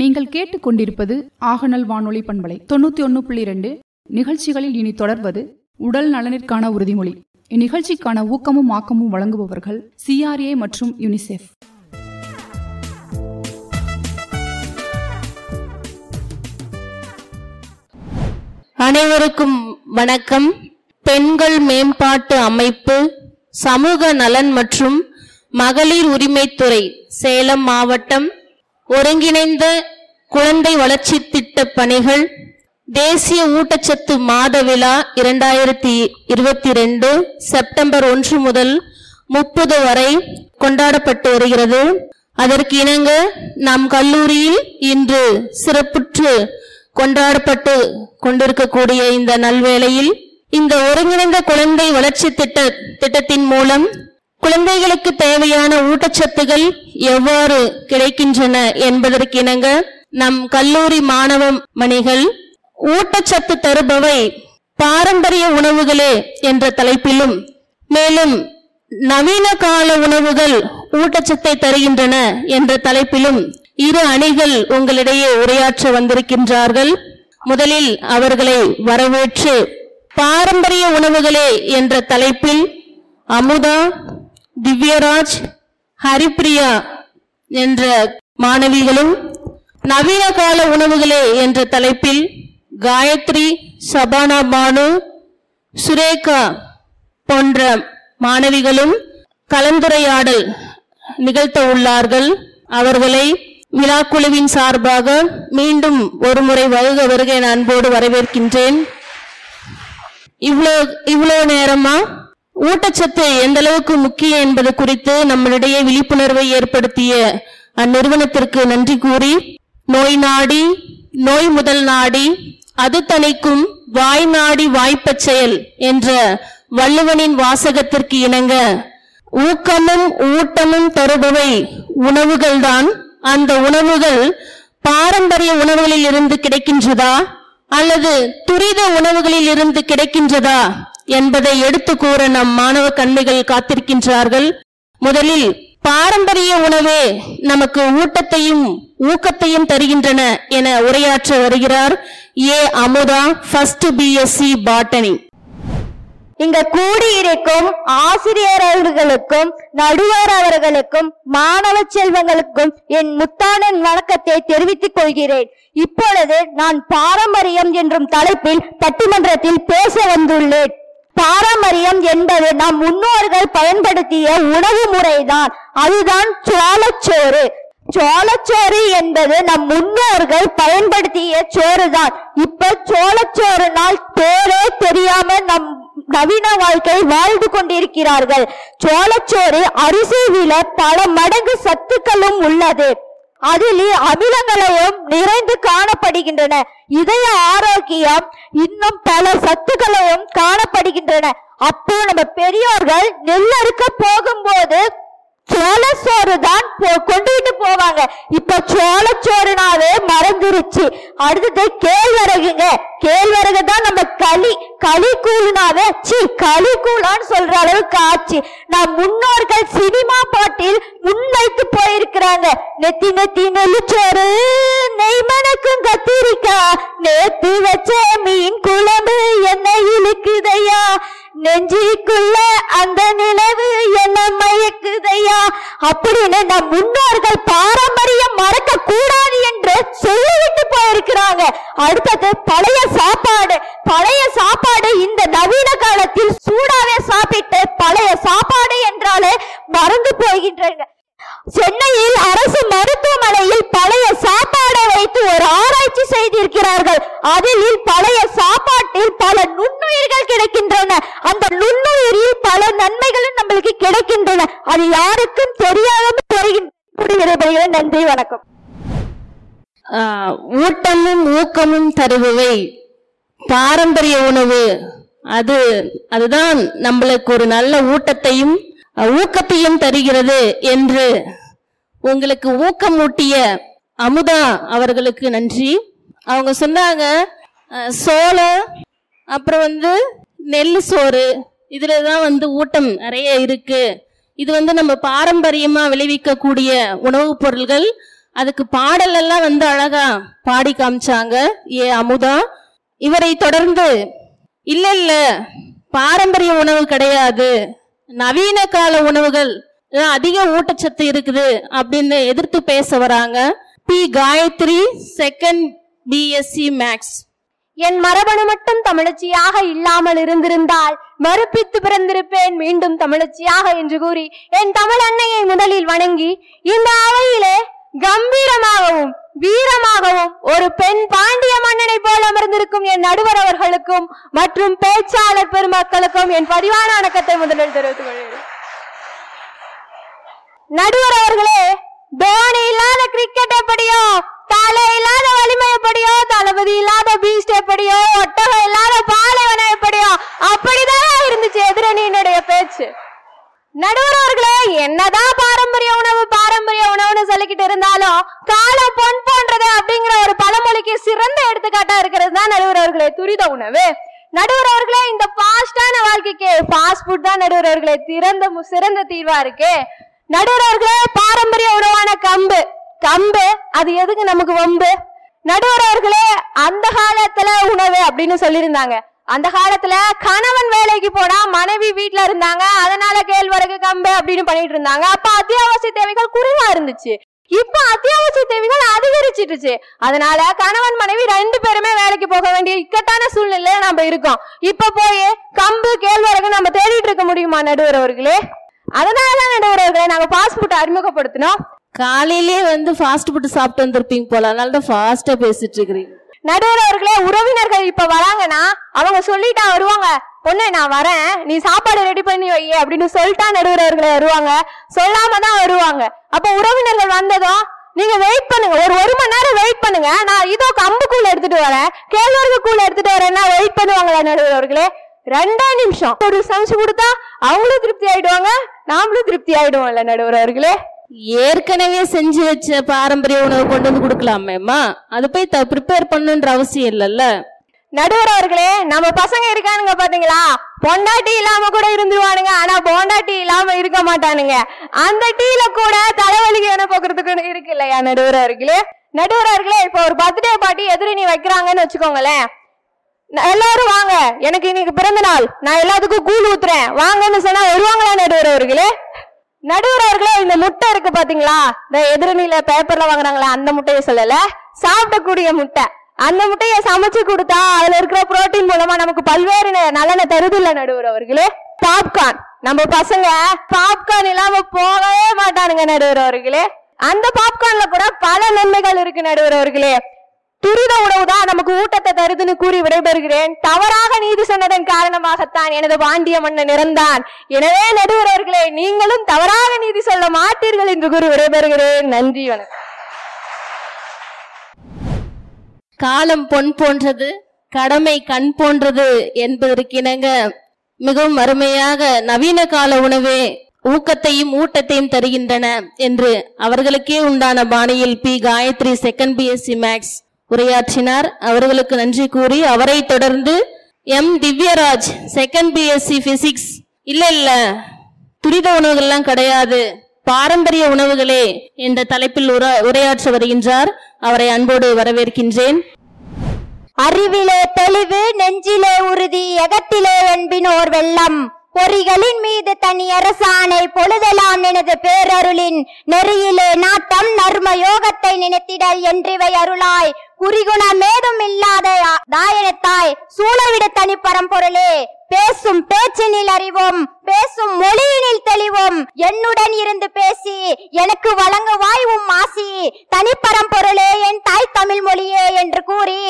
நீங்கள் கேட்டுக்கொண்டிருப்பது ஆகநல் வானொலி பண்பலை. தொண்ணூத்தி ஒன்னு புள்ளி ரெண்டு நிகழ்ச்சிகளில் இனி தொடர்வது உடல் நலனிற்கான உறுதிமொழி. இந்நிகழ்ச்சிக்கான ஊக்கமும் ஆக்கமும் வழங்குபவர்கள் சிஆர்ஏ மற்றும் யுனிசெஃப். அனைவருக்கும் வணக்கம். பெண்கள் மேம்பாட்டு அமைப்பு சமூக நலன் மற்றும் மகளிர் உரிமைத்துறை சேலம் மாவட்டம் ஒருங்கிணைந்த குழந்தை வளர்ச்சி திட்ட பணிகள் தேசிய ஊட்டச்சத்து மாத விழா இரண்டாயிரத்தி இருபத்தி ரெண்டு செப்டம்பர் ஒன்று முதல் முப்பது வரை கொண்டாடப்பட்டு வருகிறது. அதற்கு இணங்க நம் கல்லூரியில் இன்று சிறப்புற்று கொண்டாடப்பட்டு கொண்டிருக்கக்கூடிய இந்த நல்வேளையில் இந்த ஒருங்கிணைந்த குழந்தை வளர்ச்சி திட்ட திட்டத்தின் மூலம் குழந்தைகளுக்கு தேவையான ஊட்டச்சத்துகள் எவ்வாறு கிடைக்கின்றன என்பதற்கு இணங்க நம் கல்லூரி மாணவ மணிகள் ஊட்டச்சத்து தருபவை பாரம்பரிய உணவுகளே என்ற தலைப்பிலும் மேலும் நவீன கால உணவுகள் ஊட்டச்சத்தை தருகின்றன என்ற தலைப்பிலும் இரு அணிகள் உங்களிடையே உரையாற்ற வந்திருக்கின்றார்கள். முதலில் அவர்களை வரவேற்று பாரம்பரிய உணவுகளே என்ற தலைப்பில் அமுதா திவ்யராஜ் ஹரிப்ரியா என்ற மாணவிகளும் நவீன கால உணவுகளே என்ற தலைப்பில் காயத்ரி சபானா பானு சுரேகா போன்ற மாணவிகளும் கலந்துரையாடல் நிகழ்த்த உள்ளார்கள். அவர்களை விழாக்குழுவின் சார்பாக மீண்டும் ஒருமுறை வருக வருக நான் அன்போடு வரவேற்கின்றேன். இவ்வளோ இவ்வளோ நேரமா ஊட்டச்சத்து எந்த அளவுக்கு முக்கியம் என்பது குறித்து நம்மளிடையே விழிப்புணர்வை ஏற்படுத்திய அந்நிறுவனத்திற்கு நன்றி கூறி நோய் நாடி நோய் முதல் நாடி அது தணிக்கும் வாய் நாடி வாய்ப்பச் செயல் என்ற வள்ளுவனின் வாசகத்திற்கு இணங்க ஊக்கமும் ஊட்டமும் தருபவை உணவுகள்தான். அந்த உணவுகள் பாரம்பரிய உணவுகளில் இருந்து கிடைக்கின்றதா அல்லது துரித உணவுகளில் இருந்து கிடைக்கின்றதா? என்பதை எடுத்து கூற நம் மாணவ கண்ணிகள் காத்திருக்கின்றார்கள். முதலில் பாரம்பரிய உணவே நமக்கு ஊட்டத்தையும் ஊக்கத்தையும் தருகின்றன என உரையாற்ற வருகிறார் A. Amudha first BSc botany இங்க கூடியிருக்கும் ஆசிரியர் அவர்களுக்கும் நடுவர் அவர்களுக்கும் மாணவ செல்வங்களுக்கும் என் முத்தான வணக்கத்தை தெரிவித்துக் கொள்கிறேன். இப்பொழுது நான் பாரம்பரியம் என்றும் தலைப்பில் பட்டிமன்றத்தில் பேச வந்துள்ளேன். பாரம்பரியம் என்பது நம் முன்னோர்கள் பயன்படுத்திய உணவு முறைதான். அதுதான் சோளச்சோறு. சோளச்சோறு என்பது நம் முன்னோர்கள் பயன்படுத்திய சோறுதான். இப்ப சோளச்சோறுனால் பேரே தெரியாம நம் நவீன வாழ்க்கை வாழ்ந்து கொண்டிருக்கிறார்கள். சோளச்சோறு அரிசி வில பல மடங்கு சத்துக்களும் உள்ளது. அதில் அமிலங்களையும் நிறைந்து காணப்படுகின்றன. இதய ஆரோக்கியம் இன்னும் பல சத்துக்களையும் காணப்படுகின்றன. அப்போ நம்ம பெரியோர்கள் நெல்லறுக்க போகும்போது சோளச்சோறு தான் போ- கொண்டுகிட்டு போவாங்க. இப்ப சோளச்சோறுனாவே மறந்துருச்சு. அடுத்தது கேழ்வரகுங்க. கேழ்வரகு தான் நம்ம களி களி கூழ்னாவே சி களி கூழான்னு சொல்ற அளவுக்கு ஆச்சு. நம் முன்னோர்கள் சினிமா பாட்டில் முன்வைத்து போயிருக்கிறாங்க. நெத்தி நெத்தி நெல்லுச்சோறு நெய் மணக்கும் கத்திரிக்காய். நேத்து வச்ச மீன் குழம்பு என்ன இழுக்குதையா நெஞ்சுக்குள்ள அந்த நிலவு என்ன மயக்குதையா அப்படின்னு நம் முன்னோர்கள் பாரம்பரியம் மறக்க கூடாது என்று சொல்லிவிட்டு போயிருக்கிறாங்க அடுத்தது பழைய சாப்பாடு பழைய சாப்பாடு இந்த நவீன காலத்தில் சூடாவே சாப்பிட்டு பழைய சாப்பாடு என்றாலே மறந்து போகின்றன சென்னையில் அரசு மருத்துவமனையில் பழைய சாப்பாடை வைத்து ஒரு ஆராய்ச்சி செய்திருக்கிறார்கள் அதில் பழைய சாப்பாட்டில் பல நுண்ணுயிர்கள் கிடைக்கின்றன அந்த நுண்ணுயிரில் பல நன்மைகளும் நம்மளுக்கு கிடைக்கின்றன அது யாருக்கும் தெரியாமல் போகின்ற நன்றி வணக்கம் ஆஹ், ஊட்டமும் ஊக்கமும் தருபவை பாரம்பரிய உணவு அது அதுதான் நம்மளுக்கு ஒரு நல்ல ஊட்டத்தையும் ஊக்கத்தையும் தருகிறது என்று உங்களுக்கு ஊக்கமூட்டிய அமுதா அவர்களுக்கு நன்றி. அவங்க சொன்னாங்க சோளம் அப்புறம் வந்து நெல் சோறு. இதுல தான் வந்து ஊட்டம் நிறைய இருக்கு. இது வந்து நம்ம பாரம்பரியமா விளைவிக்கக்கூடிய உணவுப் பொருள்கள். அதுக்கு பாடல் எல்லாம் வந்து அழகா பாடி காமிச்சாங்க ஏ அமுதா. இவரை தொடர்ந்து இல்ல இல்ல. பாரம்பரிய உணவு கிடையாது. நவீன கால உணவுகள் அதிக ஊட்டச்சத்து இருக்குது அப்படின்னு எதிர்த்து பேச வராங்க. B. Gayathri second BSc maths என் மரபணு மட்டும் தமிழச்சியாக இல்லாமல் இருந்திருந்தால் மறுப்பித்து பிறந்திருப்பேன் மீண்டும் தமிழச்சியாக என்று கூறி என் தமிழ் அன்னையை முதலில் வணங்கி இந்த அவையிலே கம்பீரமாகவும் வீரமாகவும் ஒரு பெண் பாண்டிய மன்னனை போல அமர்ந்திருக்கும் என் நடுவர் அவர்களுக்கும் மற்றும் பேச்சாளர் பெருமக்களுக்கும் என் பதிவான வணக்கத்தை முதலில் தெரிவித்துக் கொள்கிறேன். நடுவர் அவர்களே தோனி இல்லாத கிரிக்கெட் எப்படியோ தலை இல்லாத வலிமை எப்படியோ தளபதி இல்லாத பீஸ்ட் எப்படியோ ஒட்டகம் இல்லாத பாலைவனம் எப்படியோ அப்படிதான் இருந்துச்சு எதிரணியினுடைய பேச்சு நடுவர் அவர்களே என்னதான் பாரம்பரிய உணவு பாரம்பரிய உணவுன்னு சொல்லிக்கிட்டு இருந்தாலும் காலம் பொன் போன்றது அப்படிங்கிற ஒரு பழமொழிக்கு சிறந்த எடுத்துக்காட்டா இருக்கிறது தான் நடுவர் அவர்களே துரித உணவு நடுவர் அவர்களே இந்த ஃபாஸ்டான வாழ்க்கைக்கு ஃபாஸ்ட் திறந்த சிறந்த தீர்வா இருக்கு. நடுவர்களே பாரம்பரிய உணவான கம்பு. கம்பு அது எதுக்கு நமக்கு வம்பு? நடுவர்களே அந்த காலத்துல உணவு அப்படின்னு சொல்லியிருந்தாங்க. அந்த காலத்துல கணவன் வேலைக்கு போனா மனைவி வீட்டுல இருந்தாங்க. அதனால கேழ்வரகு கம்பு அப்படின்னு பண்ணிட்டு இருந்தாங்க. அப்ப அத்தியாவசிய தேவைகள் குறைவா இருந்துச்சு. இப்ப அத்தியாவசிய தேவைகள் அதிகரிச்சிட்டுச்சு அதனால கணவன் மனைவி ரெண்டு பேருமே வேலைக்கு போக வேண்டிய இக்கட்டான சூழ்நிலையில நம்ம இருக்கோம். இப்ப போய் கம்பு கேழ்வரகு நம்ம தேடிட்டு இருக்க முடியுமா நடுவர் அவர்களே? அதனாலதான் நடுவர் அவர்களே நாங்க பாஸ்போர்ட் அறிமுகப்படுத்தினோம். காலையிலே வந்து ஃபாஸ்ட் ஃபுட் சாப்பிட்டு வந்திருப்பீங்க போல. அதனால தான் ஃபாஸ்டா பேசிட்டு இருக்கிறீங்க. நடுவர் அவர்களே உறவினர்கள் இப்ப வராங்கன்னா அவங்க சொல்லிட்டா வருவாங்க. பொண்ணு நான் வரேன். நீ சாப்பாடு ரெடி பண்ணி வை அப்படின்னு சொல்லிட்டா நடுவர் அவர்களே வருவாங்க. சொல்லாம தான் வருவாங்க. அப்ப உறவினர்கள் வந்ததும் நீங்க வெயிட் பண்ணுங்க ஒரு ஒரு மணி நேரம் வெயிட் பண்ணுங்க. நான் இதோ கம்பு கூழ் எடுத்துட்டு வரேன். கேழ்வரகு கூழ் எடுத்துட்டு வரேன்னா வெயிட் பண்ணுவாங்களா நடுவர் அவர்களே ரெண்டே நிமிஷம். ஒரு சமைச்சு கொடுத்தா அவங்களும் திருப்தி ஆயிடுவாங்க நாமளும் திருப்தி ஆயிடுவோம்ல நடுவர் அவர்களே ஏற்கனவே செஞ்சு வச்ச பாரம்பரிய உணவு கொண்டு வந்து கொடுக்கலாமேம்மா? அது போய் ப்ரிப்பேர் பண்ணுன்ற அவசியம் இல்லைல்ல. நடுவர் அவர்களே நம்ம பசங்க இருக்கானுங்க பாத்தீங்களா? பொண்டாட்டி இல்லாம கூட இருந்துருவானுங்க. ஆனா பொண்டாட்டி இல்லாம இருக்க மாட்டானுங்க. அந்த டீல கூட தலைவலிக்கு என்ன போக்குறதுக்கு இருக்கு இல்லையா நடுவர் அவர்களே? இப்போ அவர்களே இப்ப ஒரு பர்த்டே பார்ட்டி எதிரணி வைக்கிறாங்கன்னு வச்சுக்கோங்களேன். எல்லாரும் வாங்க. எனக்கு இன்னைக்கு பிறந்த நாள். நான் எல்லாத்துக்கும் கூழ் ஊத்துறேன். வாங்கன்னு சொன்னா வருவாங்களா நடுவர் அவர்களே? நடுவர் இந்த முட்டை இருக்கு பாத்தீங்களா? இந்த எதிரணியில பேப்பர்ல வாங்குறாங்களா அந்த முட்டையை சொல்லல. சாப்பிடக்கூடிய முட்டை. அந்த முட்டையை சமைச்சு கொடுத்தா அதுல இருக்கிற புரோட்டீன் மூலமா நமக்கு பல்வேறு நலனை தருது இல்ல நடுவர் அவர்களே. பாப்கார்ன். நம்ம பசங்க பாப்கார்ன் இல்லாம போகவே மாட்டானுங்க நடுவர் அவர்களே. அந்த பாப்கார்ன்ல கூட பல நன்மைகள் இருக்கு நடுவர் அவர்களே. துரித உணவு தான் நமக்கு ஊட்டத்தை தருதுன்னு கூறி விடைபெறுகிறேன். தவறாக நீதி சொன்னதன் காரணமாகத்தான் எனது பாண்டிய மன்னன் இறந்தான். எனவே நடுவர் அவர்களே நீங்களும் தவறாக நீதி சொல்ல மாட்டீர்கள் என்று கூறி விடைபெறுகிறேன். நன்றி வணக்கம். காலம் பொன் போன்றது கடமை கண் போன்றது என்பதற்கிணங்க மிகவும் அருமையாக நவீன கால உணவே ஊக்கத்தையும் ஊட்டத்தையும் தருகின்றன என்று அவர்களுக்கே உண்டான பாணியில் B. Gayathri second BSc maths உரையாற்றினார். அவர்களுக்கு நன்றி கூறி அவரை தொடர்ந்து M. Divyaraj second BSc physics இல்ல இல்ல துரித உணவுகள்லாம் கிடையாது பாரம்பரிய உணவுகளே என்ற தலைப்பில் உரையாற்ற வருகின்றார். அவரை அன்போடு வரவேற்கின்றேன். அறிவிலே தெளிவு நெஞ்சிலே உறுதி எகத்திலே என்பினோர் வெள்ளம் பொறிகளின் மீது தனி அரசாணை பொழுதெல்லாம் எனது பேரருளின் நெறியிலே நாட்டம் நர்ம யோகத்தை நினைத்திடல் என்றிவை அருளாய். குறிகுணம் ஏதும் இல்லாத தாயனத்தாய் சூழவிட தனி பரம்பொருளே பேசும் பேச்சினில் அறிவோம் பேசும் மொழியினில் தெளிவோம். என்னுடன் இருந்து பேசி எனக்கு வழங்குவாய் உம் ஆசி. தனிப்பரம்பொருளே என் தாய் தமிழ் மொழியே என்று கூறி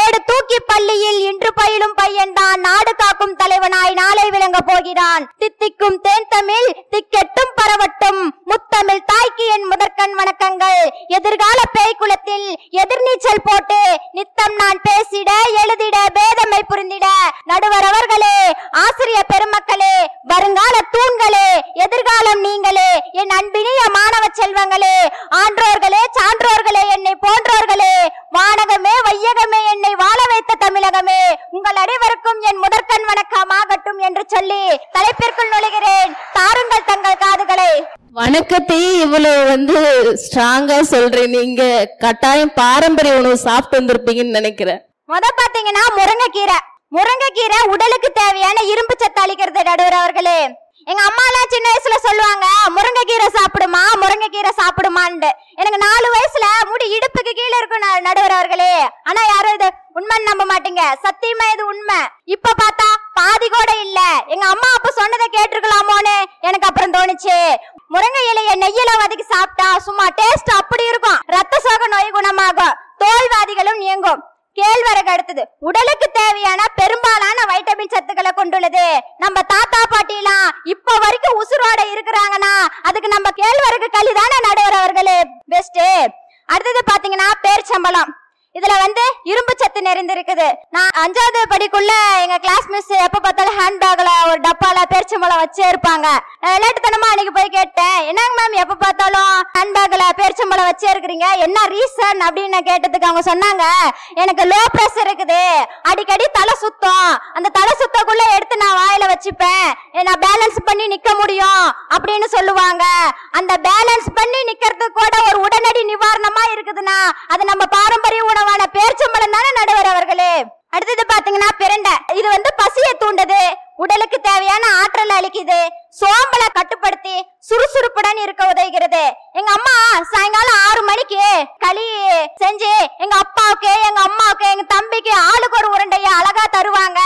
ஏடு தூக்கி பள்ளியில் இன்று பயிலும் பையன்தான் நாடு காக்கும் தலைவனாய் நாளை விளங்க போகிறான். தித்திக்கும் தேன் தமிழ் திக்கெட்டும் பரவட்டும். முத்தமிழ் தாய்க்கு என் முதற்கண் வணக்கங்கள். எதிர்கால பேய்க்குலத்தில் எதிர்நீச்சல் போட்டு நித்தம் நான் பேசிட எழுதிட பேதமை புரிந்திட நடுவர் அவர்களே ஆசிரியர் பெருமக்களே வருங்கால தூண்களே எதிர்காலம் நீங்களே என் அன்பினிய மாணவ செல்வங்களே ஆன்றோர்களே சான்றோர்களே என்னை போன்றோர்களே வானகமே வையகமே என்னை வாழ வைத்த தமிழகமே உங்கள் அனைவருக்கும் என் முதற்கண் வணக்கமாகட்டும் என்று சொல்லி தலைப்பிற்குள் நுழைகிறேன் தாருங்கள் தங்கள் காதுகளை வணக்கத்தை இவ்வளவு வந்து ஸ்ட்ராங்கா சொல்றேன். நீங்க கட்டாயம் பாரம்பரிய உணவு சாப்பிட்டு வந்திருப்பீங்கன்னு நினைக்கிறேன். முத பாத்தீங்கன்னா முருங்கைக்கீரை. முருங்கைக்கீரை உடலுக்கு தேவையான இரும்பு சத்து அளிக்கிறது நடுவர் அவர்களே. எங்க அம்மா எல்லாம் சின்ன வயசுல சொல்லுவாங்க முருங்கைக்கீரை சாப்பிடுமா முருங்கைக்கீரை சாப்பிடுமான்னு எனக்கு நாலு வயசுல முடி இடுப்புக்கு கீழே இருக்கும் நடுவர் அவர்களே. ஆனா யாரும் இது உண்மைன்னு நம்ப மாட்டீங்க. சத்தியமா இது உண்மை. இப்ப பார்த்தா பாதி கூட இல்ல. எங்க அம்மா அப்ப சொன்னதை கேட்டிருக்கலாமோன்னு எனக்கு அப்புறம் தோணுச்சு. முருங்கை இலைய நெய்யில வதக்கி சாப்பிட்டா சும்மா டேஸ்ட் அப்படி இருக்கும். ரத்த சோக நோய் குணமாகும். தோல்வாதிகளும் நீங்கும். கேழ்வரகு அடுத்தது. உடலுக்கு தேவையான பெரும்பாலான வைட்டமின் சத்துக்களை கொண்டுள்ளது. நம்ம தாத்தா பாட்டிலாம் இப்ப வரைக்கும் உசுரோட இருக்கிறாங்கன்னா அதுக்கு நம்ம கேழ்வரகு களி தானே நடுவர் அவர்களே. பெஸ்ட் அடுத்தது பாத்தீங்கன்னா பேர்ச்சம்பளம் இதுல வந்து இரும்பு சத்து நிறைந்திருக்குது. நான் அஞ்சாவது படிக்குள்ள எங்க கிளாஸ் மிஸ் எப்ப பார்த்தாலும் ஹேண்ட்பேக்ல ஒரு டப்பால பேரிச்சம்பழம் வச்சே இருப்பாங்க. நான் விளையாட்டுத்தனமா அன்னைக்கு போய் கேட்டேன். என்னங்க மேம் எப்ப பார்த்தாலும் ஹேண்ட்பேக்ல பேரிச்சம்பழம் வச்சே இருக்கிறீங்க? என்ன ரீசன் அப்படின்னு நான் கேட்டதுக்கு அவங்க சொன்னாங்க எனக்கு லோ ப்ரெஷர் இருக்குது. அடிக்கடி தலை சுத்தம். அந்த தலை சுத்தக்குள்ள எடுத்து நான் வாயில வச்சுப்பேன். நான் பேலன்ஸ் பண்ணி நிக்க முடியும் அப்படின்னு சொல்லுவாங்க. அந்த பேலன்ஸ் பண்ணி நிக்கிறதுக்கு கூட ஒரு உடனடி நிவாரணமா இருக்குதுன்னா அது நம்ம பாரம்பரிய உணவு உணவான பேர்ச்சம்பளம் தானே நடுவர் அவர்களே? அடுத்தது பாத்தீங்கன்னா பிரண்டை. இது வந்து பசியை தூண்டுது. உடலுக்கு தேவையான ஆற்றல் அளிக்குது. சோம்பலை கட்டுப்படுத்தி சுறுசுறுப்புடன் இருக்க உதவுகிறது. எங்க அம்மா சாயங்காலம் ஆறு மணிக்கு களி செஞ்சு எங்க அப்பாவுக்கு எங்க அம்மாவுக்கு எங்க தம்பிக்கு ஆளுக்கு ஒரு உருண்டைய அழகா தருவாங்க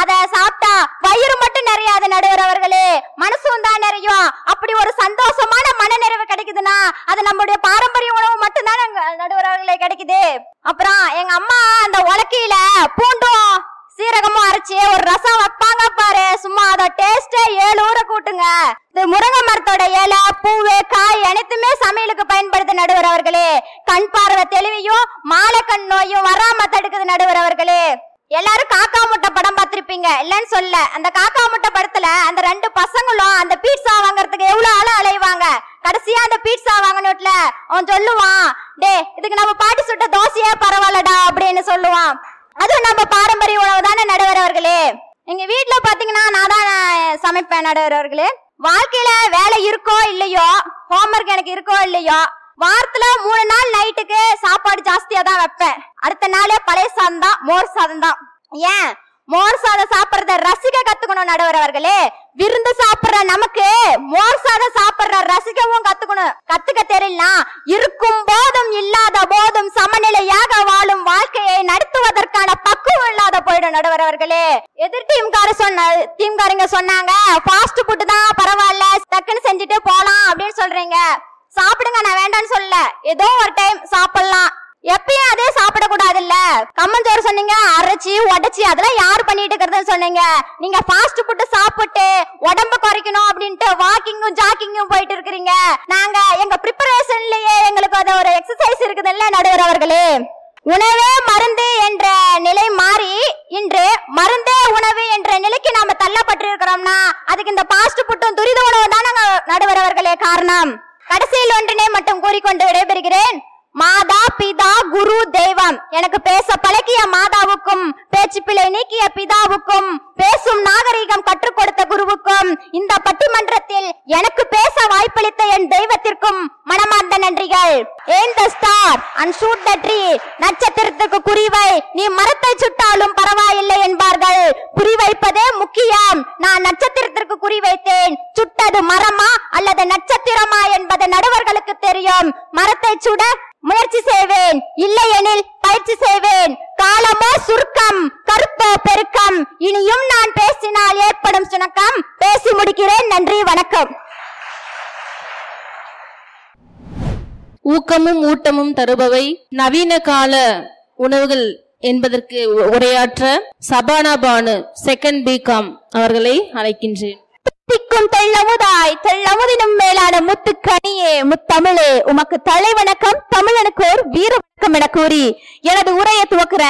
அத சாப்பிட்டா வயிறு மட்டும் நிறையாது நடுவர் அவர்களே மனசும் தான் நிறையும் அப்படி ஒரு சந்தோஷமான மனநிறைவு கிடைக்குதுன்னா அது நம்மளுடைய பாரம்பரிய உணவு மட்டும் தான் நடுவர் அவர்களே கிடைக்குது அப்புறம் எங்க அம்மா அந்த உலக்கையில பூண்டும் சீரகமும் அரைச்சு ஒரு ரசம் வைப்பாங்க பாரு சும்மா அத டேஸ்டே ஏழு ஊரை கூட்டுங்க இது முருங்கை மரத்தோட இலை பூவு காய் அனைத்துமே சமையலுக்கு பயன்படுது நடுவர் அவர்களே கண் பார்வை தெளிவையும் மாலை கண் நோயும் வராம தடுக்குது நடுவர் அவர்களே எல்லாரும் காக்கா முட்டை படம் பார்த்திருப்பீங்க இல்லைன்னு சொல்ல அந்த காக்கா முட்டை படத்துல அந்த ரெண்டு பசங்களும் அந்த பீட்சா வாங்குறதுக்கு எவ்வளவு ஆள அலைவாங்க? கடைசியா அந்த பீட்சா வாங்கணும்ல அவன் சொல்லுவான் டே இதுக்கு நம்ம பாட்டி சுட்ட தோசையே பரவாயில்லடா அப்படின்னு சொல்லுவான். அதுவும் நம்ம பாரம்பரிய உணவு தானே நடுவர் அவர்களே எங்க வீட்டுல பாத்தீங்கன்னா நான் தான் சமைப்பேன் நடுவர் அவர்களே வாழ்க்கையில வேலை இருக்கோ இல்லையோ ஹோம்ஒர்க் எனக்கு இருக்கோ இல்லையோ வாரத்துல மூணு நாள் நைட்டுக்கு சாப்பாடு ஜாஸ்தியா தான் வைப்பேன். அடுத்த நாளே பழைய சாதம் தான் மோர் சாதம் தான். ஏன்? மோர் சாதம் சாப்பிடுறத ரசிக்க கத்துக்கணும் நடுவர் அவர்களே விருந்து சாப்பிடுற நமக்கு மோர் சாதம் சாப்பிடுற ரசிக்கவும் கத்துக்கணும். கத்துக்க தெரியலனா இருக்கும் போதும் இல்லாத போதும் சமநிலையாக வாழும் வாழ்க்கையை நடத்துவதற்கான பக்குவம் இல்லாத போயிடும் நடுவர் அவர்களே எதிர் டீம்கார சொன்ன டீம்காரங்க சொன்னாங்க ஃபாஸ்ட் ஃபுட் தான் பரவாயில்ல டக்குன்னு செஞ்சுட்டு போலாம் அப்படின்னு சொல்றீங்க. சாப்பிடுங்க நான் வேண்டாம்னு சொல்லல. ஏதோ ஒரு டைம் சாப்பிடலாம். எப்பயும் அதே சாப்பிடக்கூடாது இல்ல கம்மஞ்சோறு சொன்னீங்க அரைச்சி உடைச்சி அதெல்லாம் யார் பண்ணிட்டு இருக்கிறதுன்னு சொன்னீங்க? நீங்க ஃபாஸ்ட் ஃபுட் சாப்பிட்டு உடம்பு குறைக்கணும் அப்படின்ட்டு வாக்கிங்கும் ஜாக்கிங்கும் போயிட்டு இருக்கிறீங்க. நாங்க எங்க ப்ரிப்பரேஷன்லயே எங்களுக்கு அது ஒரு எக்ஸசைஸ் இருக்குதுல்ல நடுவர் அவர்களே. உணவே மருந்து என்ற நிலை மாறி இன்று மருந்தே உணவு என்ற நிலைக்கு நாம தள்ளப்பட்டிருக்கிறோம்னா அதுக்கு இந்த பாஸ்ட் ஃபுட்டும் துரித உணவு தான் நடுவர் அவர்களே காரணம். கடைசியில் ஒன்றினை மட்டும் கூறிக்கொண்டு விடைபெறுகிறேன். மாதா பிதா குரு தெய்வம். எனக்கு பேச பழக்கிய மாதாவுக்கும் பேச்சு பிழை நீக்கிய பிதாவுக்கும் பேசும் நாகரிகம் கற்றுக் கொடுத்த குருவுக்கும் இந்த பட்டிமன்றத்தில் எனக்கு பேச வாய்ப்பளித்த என் தெய்வத்திற்கும் மனமார்ந்த நன்றிகள். Aim the star and shoot the tree நட்சத்திரத்துக்கு குறிவை. நீ மரத்தை சுட்டாலும் பரவாயில்லை என்பார்கள். குறிவைப்பதே முக்கியம். நான் நட்சத்திரத்திற்கு குறிவைத்தேன். சுட்டது மரமா அல்லது நட்சத்திரமா என்பது நடுவர்களுக்கு தெரியும். மரத்தை சுட முயற்சி செய்வேன். இல்லையெனில் பயிற்சி செய்வேன். காலமோ சுருக்கம் கருப்போ பெருக்கம். இனியும் நான் பேசினால் ஏற்படும் சுணக்கம். பேசி முடிக்கிறேன். நன்றி வணக்கம். ஊக்கமும் ஊட்டமும் தருபவை நவீன கால உணவுகள் என்பதற்கு உரையாற்ற சபானா பானு செகண்ட் பிகாம் அவர்களை அழைக்கின்றேன். திக்கும் தெள்ளமுதாய் தெள்ளமுதினும் மேலான முத்துக்கனியே முத்தமிழே. உமக்கு தலை வணக்கம் தமிழனுக்கு ஒரு வீர வணக்கம் என கூறி எனது உரையை துவக்குற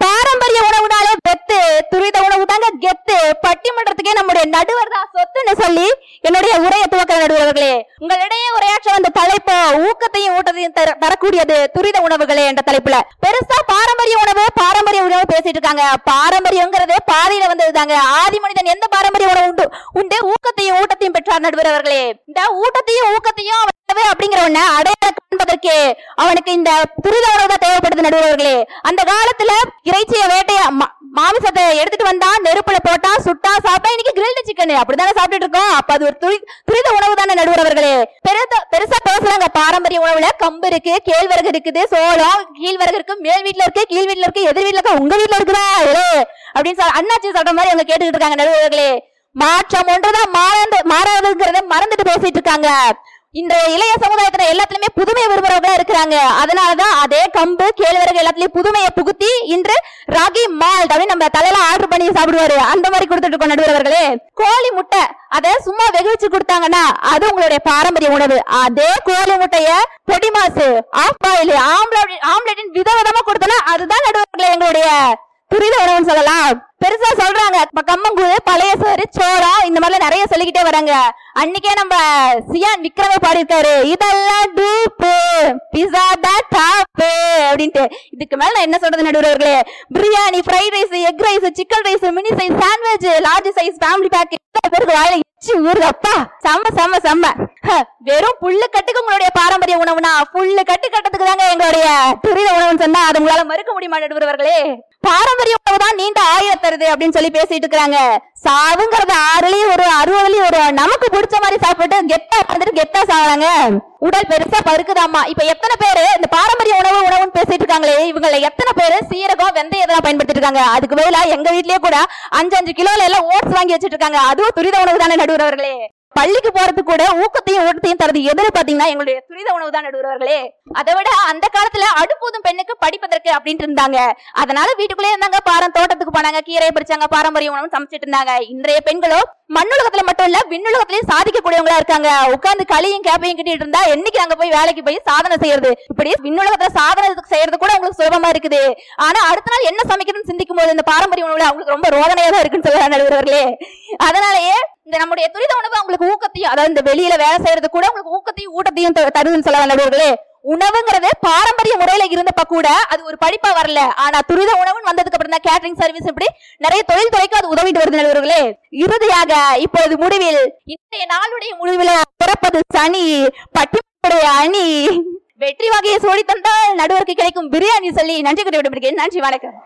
பாரம்பரிய உணவுனாலே கெத்து துரித உணவு தாங்க கெத்து. பட்டிமன்றத்துக்கே நம்முடைய நடுவர் தான் சொத்துன்னு சொல்லி என்னுடைய உரையை துவக்க நடுவர்களே உங்களிடையே உரையாற்ற வந்த தலைப்பு ஊக்கத்தையும் ஊட்டத்தையும் தரக்கூடியது துரித உணவுகளே என்ற தலைப்புல. பெருசா பாரம்பரிய உணவு பாரம்பரிய உணவு பேசிட்டு இருக்காங்க. பாரம்பரியங்கிறது பாதியில வந்ததுதாங்க. ஆதி மனிதன் எந்த பாரம்பரிய உணவு உண்டு உண்டு? ஊக்கத்தையும் ஊட்டத்தையும் பெற்றார் நடுவர் அவர்களே இந்த ஊட்டத்தையும் ஊக்கத்தையும் அப்படிங்கிற ஒண்ண அடையாளம் காண்பதற்கு அவனுக்கு இந்த துரித உணவு தான் தேவைப்படுது நடுவர்களே. அந்த காலத்துல இறைச்சியை வேட்டைய மா- மாமிசத்தை எடுத்துட்டு வந்தா நெருப்புல போட்டா சுட்டா சாப்பிட்டா இன்னைக்கு கிரில்டு சிக்கன் அப்படிதானே சாப்பிட்டுட்டு இருக்கோம். அப்ப அது ஒரு துரி துரித உணவு தானே நடுவர் அவர்களே பெருசா பெருசா பேசுறாங்க. பாரம்பரிய உணவுல கம்பு இருக்கு கேழ்வரகு இருக்குது சோளம் கீழ்வரகு இருக்கு மேல் வீட்டுல இருக்கு கீழ் வீட்டுல இருக்கு எதிர் வீட்டுல இருக்கு உங்க வீட்டுல இருக்குதா அப்படின்னு சொல்ல அண்ணாச்சி சொல்ற மாதிரி அவங்க கேட்டுக்கிட்டு இருக்காங்க நடுவர்களே மாற்றம் ஒன்றுதான் மாறாது மாறாதுங்கிறத மறந்துட்டு பேசிட்டு இருக்காங்க. இந்த இளைய சமுதாயத்துல எல்லாத்துலயுமே புதுமையை விரும்புறவங்களா இருக்கிறாங்க. அதனாலதான் அதே கம்பு கேழ்வரகு எல்லாத்துலயும் புதுமையை புகுத்தி இன்று ராகி மால்ட் அப்படின்னு நம்ம தலையில ஆர்டர் பண்ணி சாப்பிடுவாரு. அந்த மாதிரி கொடுத்துட்டு இருக்கோம் நடுவர்களே. கோழி முட்டை அதை சும்மா வெகுவிச்சு கொடுத்தாங்கன்னா அது உங்களுடைய பாரம்பரிய உணவு. அதே கோழி முட்டைய பொடி மாசு ஆஃப் பாயில் ஆம்லெட் ஆம்லெட்டின் விதவிதமா கொடுத்தோம்னா அதுதான் நடுவர்களே எங்களுடைய துரித உணவுன்னு சொல்லலாம். பெருசா சொல்றாங்க. இப்ப கம்மங்கூழ் பழைய சோறு சோளம் இந்த மாதிரிலாம் நிறைய சொல்லிக்கிட்டே வராங்க. அன்னைக்கே நம்ம சியான் விக்ரமே பாடியிருக்காரு. இதெல்லாம் டூப்பு. பிஸா தான் டாப்பு அப்படின்ட்டு. இதுக்கு மேல நான் என்ன சொல்றது நடுவர்களே biryani fried rice egg rice chicken rice mini size sandwich large size family pack பேருக்கு வாயில எச்சி ஊருதப்பா செம்ம செம்ம செம்ம ஹ, வெறும் புல்லு கட்டுக்கு உங்களுடைய பாரம்பரிய உணவுனா புல்லு கட்டு கட்டத்துக்கு தாங்க எங்களுடைய துரித உணவுன்னு சொன்னா அது உங்களால மறுக்க முடியுமா நடுவர்களே பாரம்பரிய உணவு தான் நீண்ட ஆயுத தருது அப்படின்னு சொல்லி பேசிட்டு இருக்காங்க சாவுங்கிறது ஆறுலயும் ஒரு அறுபதுலயும் ஒரு நமக்கு பிடிச்ச மாதிரி சாப்பிட்டு கெட்டா உட்காந்துட்டு கெட்டா சாவறாங்க. உடல் பெருசா பருக்குதாமா இப்ப எத்தனை பேரு இந்த பாரம்பரிய உணவு உணவுன்னு பேசிட்டு இருக்காங்களே இவங்கள எத்தனை பேரு சீரகம் வெந்தயம் இதெல்லாம் பயன்படுத்திட்டு இருக்காங்க. அதுக்கு பதிலா எங்க வீட்லயே கூட அஞ்சு அஞ்சு கிலோல எல்லாம் ஓட்ஸ் வாங்கி வச்சிட்டு இருக்காங்க. அதுவும் துரித உணவு தானே நடுவுறவர்களே பள்ளிக்கு போறது கூட ஊக்கத்தையும் ஊட்டத்தையும் தரது. எதிர பாத்தீங்கன்னா எங்களுடைய துரித உணவு தான் நடுவர்களே. அதை விட அந்த காலத்துல அடுப்பூதும் பெண்ணுக்கு படிப்பதற்கு அப்படின்ட்டு இருந்தாங்க. அதனால வீட்டுக்குள்ளே இருந்தாங்க. பாரம் தோட்டத்துக்கு போனாங்க. கீரையை பறிச்சாங்க. பாரம்பரிய உணவு சமைச்சிட்டு இருந்தாங்க. இன்றைய பெண்களோ மண்ணுலகத்துல மட்டும் இல்ல விண்ணுலகத்திலயும் சாதிக்கக்கூடியவங்களா இருக்காங்க. உட்கார்ந்து களியும் கேப்பையும் கிட்டிட்டு இருந்தா என்னைக்கு அங்க போய் வேலைக்கு போய் சாதனை செய்யறது? இப்படி விண்ணுலகத்துல சாதனை செய்யறது கூட உங்களுக்கு சுலபமா இருக்குது. ஆனா அடுத்த நாள் என்ன சமைக்கிறதுன்னு சிந்திக்கும் போது இந்த பாரம்பரிய உணவுல அவங்களுக்கு ரொம்ப ரோதனையா தான் இருக்குன்னு சொல்லுவாங்க நடுவர்களே. அதனாலயே இந்த நம்முடைய துரித உணவு அவங்களுக்கு ஊக்கத்தையும் அதாவது இந்த வெளியில வேலை செய்யறது கூட உங்களுக்கு ஊக்கத்தையும் ஊட்டத்தையும் த- தருதுன்னு சொல்ல நடுவர்களே உணவுங்கிறது பாரம்பரிய முறையில இருந்தப்ப கூட அது ஒரு படிப்பா வரல. ஆனா துரித உணவுன்னு வந்ததுக்கு அப்புறம் தான் கேட்டரிங் சர்வீஸ் இப்படி நிறைய தொழில் துறைக்கு அது உதவிட்டு வருது நடுவர்களே இறுதியாக இப்பொழுது முடிவில் இன்றைய நாளுடைய முடிவில் பிறப்பது சனி பட்டிமுடைய அணி. வெற்றி வகையை சோடி தந்தால் நடுவருக்கு கிடைக்கும் பிரியாணி சொல்லி நன்றி கூறி விடுகிறேன் நன்றி வணக்கம்.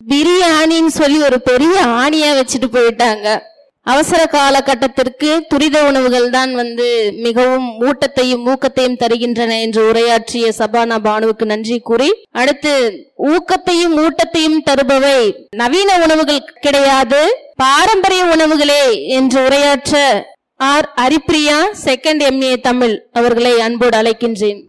பிரியாணின்னு சொல்லி ஒரு பெரிய ஆணியா வச்சுட்டு போயிட்டாங்க. அவசர காலகட்டத்திற்கு துரித உணவுகள் தான் வந்து மிகவும் ஊட்டத்தையும் ஊக்கத்தையும் தருகின்றன என்று உரையாற்றிய சபானா பானுவுக்கு நன்றி கூறி அடுத்து ஊக்கத்தையும் ஊட்டத்தையும் தருபவை நவீன உணவுகள் கிடையாது பாரம்பரிய உணவுகளே என்று உரையாற்ற R Haripriya second MA Tamil அவர்களை அன்போடு அழைக்கின்றேன்.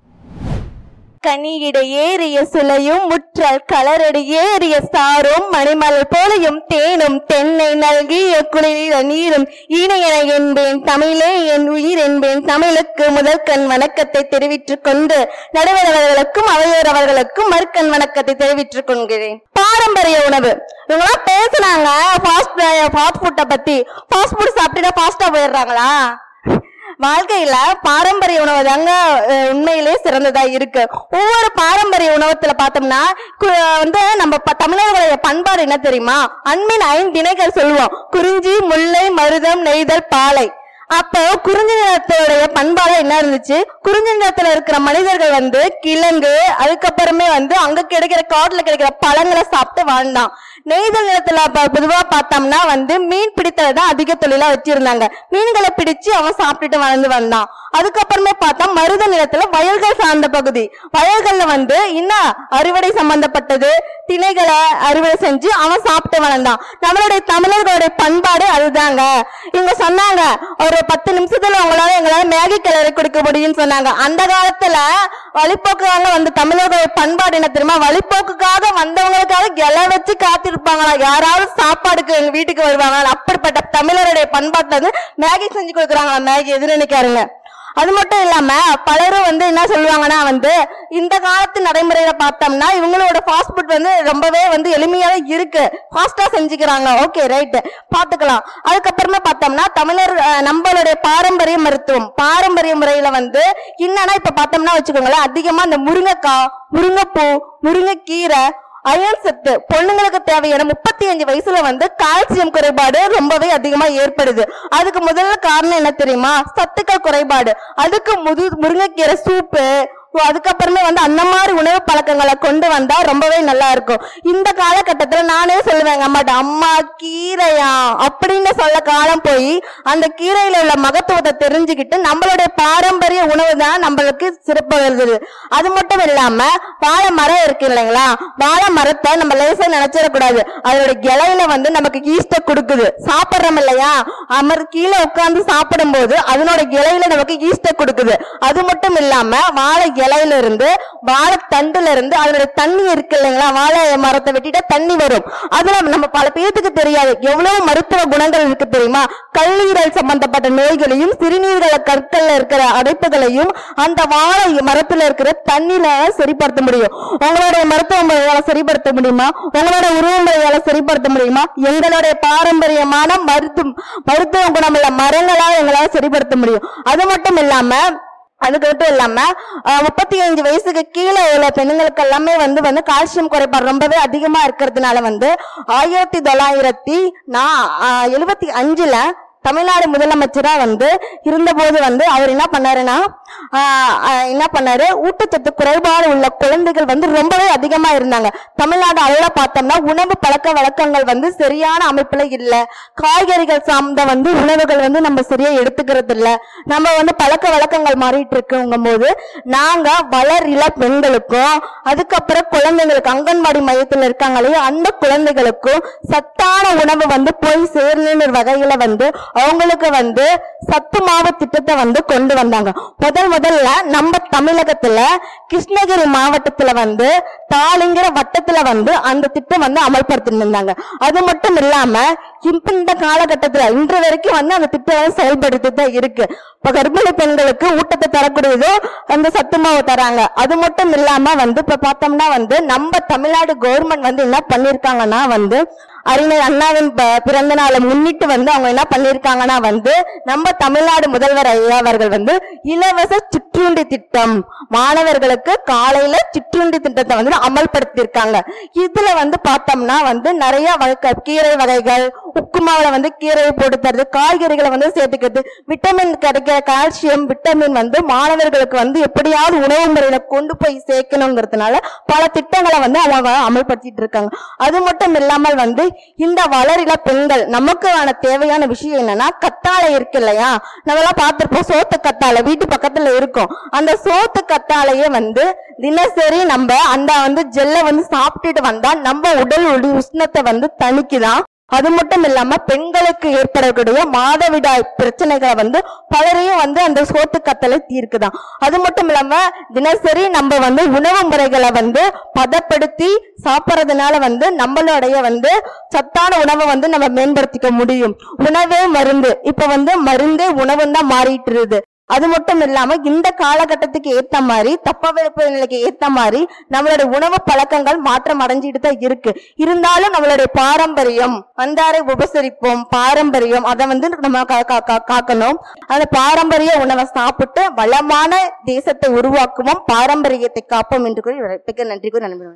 கனியிடையேறிய ஏறிய முற்றல் கலரடியேறிய ஏறிய சாரும் மணிமலர் போலையும் தேனும் தென்னை நல்கிய குளிர நீரும். இணையன என்பேன் தமிழே என் உயிர் என்பேன் தமிழுக்கு முதற்கண் வணக்கத்தை தெரிவித்துக் கொண்டு நடுவரவர்களுக்கும் அவையோர் அவர்களுக்கும் மறுக்கண் வணக்கத்தை தெரிவித்துக் கொள்கிறேன். பாரம்பரிய உணவு. இவங்களாம் பேசுனாங்க ஃபாஸ்ட் ஃபாஸ்ட் ஃபுட்டை பத்தி. ஃபாஸ்ட் ஃபுட் சாப்பிட்டுட்டா ஃபாஸ்டா போயிடுறாங்களா? வாழ்க்கையில பாரம்பரிய உணவு தாங்க உண்மையிலே சிறந்ததா இருக்கு. ஒவ்வொரு பாரம்பரிய உணவத்துல பார்த்தோம்னா கு- வந்து நம்ம தமிழர்களுடைய பண்பாடு என்ன தெரியுமா? அன்பின் ஐந்திணைகள் சொல்லுவோம். குறிஞ்சி முல்லை மருதம் நெய்தல் பாலை. அப்போ குறிஞ்சி நிலத்தோடைய பண்பாடு என்ன இருந்துச்சு? குறிஞ்சி நிலத்துல இருக்கிற மனிதர்கள் வந்து கிழங்கு அதுக்கப்புறமே வந்து அங்க கிடைக்கிற காட்டுல கிடைக்கிற பழங்களை சாப்பிட்டு வாழ்ந்தான். நெய்தல் நிலத்துல பொதுவா பார்த்தோம்னா வந்து மீன் பிடித்தலை தான் அதிக தொழிலா வச்சிருந்தாங்க. மீன்களை பிடிச்சு அவன் சாப்பிட்டுட்டு வளர்ந்து வந்தான். அதுக்கப்புறமே பார்த்தா மருத நிலத்துல வயல்கள் சார்ந்த பகுதி. வயல்கள்ல வந்து என்ன அறுவடை சம்பந்தப்பட்டது திணைகளை அறுவடை செஞ்சு அவன் சாப்பிட்டு வளர்ந்தான். நம்மளுடைய தமிழர்களுடைய பண்பாடு அதுதாங்க. இவங்க சொன்னாங்க ஒரு பத்து நிமிஷத்துல உங்களால எங்களால மேகி கிளறி கொடுக்க முடியும்னு சொன்னாங்க. அந்த காலத்துல வழிபோக்குக்காக வந்து தமிழர்களுடைய பண்பாடு என்ன தெரியுமா? வழிபோக்குக்காக வந்தவங்களுக்காக கிளை வச்சு காத்து காத்திருப்பாங்களா யாராவது சாப்பாடுக்கு எங்க வீட்டுக்கு வருவாங்களா? அப்படிப்பட்ட தமிழருடைய பண்பாட்டுல வந்து மேகி செஞ்சு கொடுக்குறாங்களா? மேகி எது நினைக்காருங்க. அது மட்டும் இல்லாம பலரும் வந்து என்ன சொல்லுவாங்கன்னா வந்து இந்த காலத்து நடைமுறையில பார்த்தோம்னா இவங்களோட ஃபாஸ்ட் ஃபுட் வந்து ரொம்பவே வந்து எளிமையாவே இருக்கு. ஃபாஸ்டா செஞ்சுக்கிறாங்க. ஓகே ரைட் பாத்துக்கலாம் அதுக்கப்புறமா பார்த்தோம்னா தமிழர் நம்மளுடைய பாரம்பரிய மருத்துவம் பாரம்பரிய முறையில வந்து என்னன்னா இப்ப பார்த்தோம்னா வச்சுக்கோங்களேன் அதிகமா இந்த முருங்கைக்காய் முருங்கைப்பூ முருங்கைக்கீரை அயன் சத்து பொண்ணுங்களுக்கு தேவையான முப்பத்தி அஞ்சு வயசுல வந்து கால்சியம் குறைபாடு ரொம்பவே அதிகமா ஏற்படுது. அதுக்கு முதல்ல காரணம் என்ன தெரியுமா? சத்துக்கள் குறைபாடு. அதுக்கு முது முருங்கைக்கீரை சூப்பு ஓ, அதுக்கப்புறமே வந்து அந்த மாதிரி உணவு பழக்கங்களை கொண்டு வந்தா ரொம்பவே நல்லா இருக்கும். இந்த காலகட்டத்தில் நானே சொல்லுவேன் எங்க அம்மாட்ட அம்மா கீரையா? அப்படின்னு சொல்ல காலம் போய் அந்த கீரையில உள்ள மகத்துவத்தை தெரிஞ்சுக்கிட்டு நம்மளுடைய பாரம்பரிய உணவு தான் நம்மளுக்கு சிறப்பு வருது அது மட்டும் இல்லாம வாழை மரம் இருக்கு இல்லைங்களா? வாழை மரத்தை நம்ம லேசா நினைச்சிடக்கூடாது. அதோட இலையில வந்து நமக்கு ஈஸ்ட கொடுக்குது. சாப்பிட்றோம் இல்லையா? அமர் கீழே உட்கார்ந்து சாப்பிடும்போது அதனோட இலையில நமக்கு ஈஸ்ட கொடுக்குது. அது மட்டும் இல்லாம வாழை இலையில இருந்து வாழைத்தண்டுல இருந்து அதனுடைய தண்ணி இருக்கு இல்லைங்களா? வாழை மரத்தை வெட்டிட்டா தண்ணி வரும். அதுல நம்ம பல பேர்த்துக்கு தெரியாது. எவ்வளவு மருத்துவ குணங்கள் இருக்கு தெரியுமா? கல்லீரல் சம்பந்தப்பட்ட நோய்களையும் சிறுநீரக கற்கள்ல இருக்கிற அடைப்புகளையும் அந்த வாழை மரத்துல இருக்கிற தண்ணில சரிப்படுத்த முடியும். உங்களுடைய மருத்துவ முறையால சரிப்படுத்த முடியுமா? உங்களோட உருவ முறையால சரிப்படுத்த முடியுமா? எங்களுடைய பாரம்பரியமான மருத்துவ மருத்துவ குணமுள்ள மரங்களால் எங்களால சரிப்படுத்த முடியும். அது மட்டும் இல்லாம அதுக்கு மட்டும் இல்லாம முப்பத்தி அஞ்சு வயசுக்கு கீழே உள்ள பெண்களுக்கு எல்லாமே வந்து வந்து கால்சியம் குறைபாடு ரொம்பவே அதிகமா இருக்கிறதுனால வந்து ஆயிரத்தி தொள்ளாயிரத்தி நான் எழுபத்தி அஞ்சுல தமிழ்நாடு முதலமைச்சரா வந்து இருந்தபோது வந்து அவர் என்ன பண்ணாருன்னா என்ன பண்ணாரு? ஊட்டச்சத்து குறைபாடு உள்ள குழந்தைகள் வந்து ரொம்பவே அதிகமா இருந்தாங்க. தமிழ்நாடு அளவில் பார்த்தோம்னா உணவு பழக்க வழக்கங்கள் வந்து சரியான அமைப்புல இல்ல. காய்கறிகள் சார்ந்த வந்து உணவுகள் வந்து நம்ம சரியா எடுத்துக்கிறது இல்ல நம்ம வந்து பழக்க வழக்கங்கள் மாறிட்டு இருக்குங்கும் போது நாங்க வளர் பெண்களுக்கும் அதுக்கப்புறம் குழந்தைங்களுக்கு அங்கன்வாடி மையத்தில் இருக்காங்க அந்த குழந்தைகளுக்கும் சத்தான உணவு வந்து போய் சேர்ந்த வகையில வந்து அவங்களுக்கு வந்து சத்து மாவு திட்டத்தை வந்து கொண்டு வந்தாங்க. முதல் முதல்ல நம்ம தமிழகத்துல கிருஷ்ணகிரி மாவட்டத்துல வந்து தாளிங்கிற வட்டத்துல வந்து அந்த திட்டம் வந்து அமல்படுத்திட்டு இருந்தாங்க. அது மட்டும் இல்லாம இப்ப இந்த காலகட்டத்துல இன்று வரைக்கும் வந்து அந்த திட்டம் வந்து செயல்படுத்திட்டு தான் இருக்கு. இப்ப கர்ப்பிணி பெண்களுக்கு ஊட்டத்தை தரக்கூடியதோ அந்த சத்து மாவு தராங்க. அது மட்டும் இல்லாம வந்து இப்ப பார்த்தோம்னா வந்து நம்ம தமிழ்நாடு கவர்மெண்ட் வந்து என்ன பண்ணிருக்காங்கன்னா வந்து அறிஞர் அண்ணாவின் ப- பிறந்த நாளை முன்னிட்டு வந்து அவங்க என்ன பண்ணிருக்காங்கன்னா வந்து நம்ம தமிழ்நாடு முதல்வர் ஐயா அவர்கள் வந்து இலவச சிற்றுண்டி திட்டம் மாணவர்களுக்கு காலையில சிற்றுண்டி திட்டத்தை வந்து அமல்படுத்தியிருக்காங்க. இதுல வந்து பார்த்தோம்னா வந்து நிறைய வகை கீரை வகைகள் உப்புமாவில் வந்து கீரையை போட்டு தருது காய்கறிகளை வந்து சேர்த்துக்கிறது விட்டமின் கிடைக்கிற கால்சியம் விட்டமின் வந்து மாணவர்களுக்கு வந்து எப்படியாவது உணவு முறையில கொண்டு போய் சேர்க்கணுங்கிறதுனால பல திட்டங்களை வந்து அவங்க அமல்படுத்திட்டு இருக்காங்க. அது மட்டும் இல்லாமல் வந்து இந்த வளரில பெண்கள் நமக்கான தேவையான விஷயம் என்னன்னா கத்தாழை இருக்கு இல்லையா? நம்மளாம் பார்த்துருப்போம் சோத்து கத்தாழை. வீட்டு பக்கத்துல இருக்கும். அந்த சோத்து கத்தாழையே வந்து தினசரி நம்ம அந்த வந்து ஜெல்லை வந்து சாப்பிட்டுட்டு வந்தா நம்ம உடல் உடி உஷ்ணத்தை வந்து தணிக்குதான் அது மட்டும் இல்லாம பெண்களுக்கு ஏற்படக்கூடிய மாதவிடாய் பிரச்சனைகளை வந்து பலரையும் வந்து அந்த சோத்து கத்தலை தீர்க்குதான். அது மட்டும் இல்லாம தினசரி நம்ம வந்து உணவு முறைகளை வந்து பதப்படுத்தி சாப்பிட்றதுனால வந்து நம்மளுடைய வந்து சத்தான உணவை வந்து நம்ம மேம்படுத்திக்க முடியும். உணவே மருந்து. இப்ப வந்து மருந்தே உணவுன்னு தான் மாறிட்டு அது மட்டும் இல்லாம இந்த காலகட்டத்துக்கு ஏத்த மாதிரி தப்ப நிலைக்கு ஏத்த மாதிரி நம்மளுடைய உணவு பழக்கங்கள் மாற்றம் அடைஞ்சிட்டு தான் இருக்கு. இருந்தாலும் நம்மளுடைய பாரம்பரியம் வந்தாரை உபசரிப்போம் பாரம்பரியம் அதை வந்து நம்ம கா- கா- கா- காக்கணும். அந்த பாரம்பரிய உணவை சாப்பிட்டு வளமான தேசத்தை உருவாக்குவோம் பாரம்பரியத்தை காப்போம் என்று கூறி மிக்க நன்றி கூறி நன்றி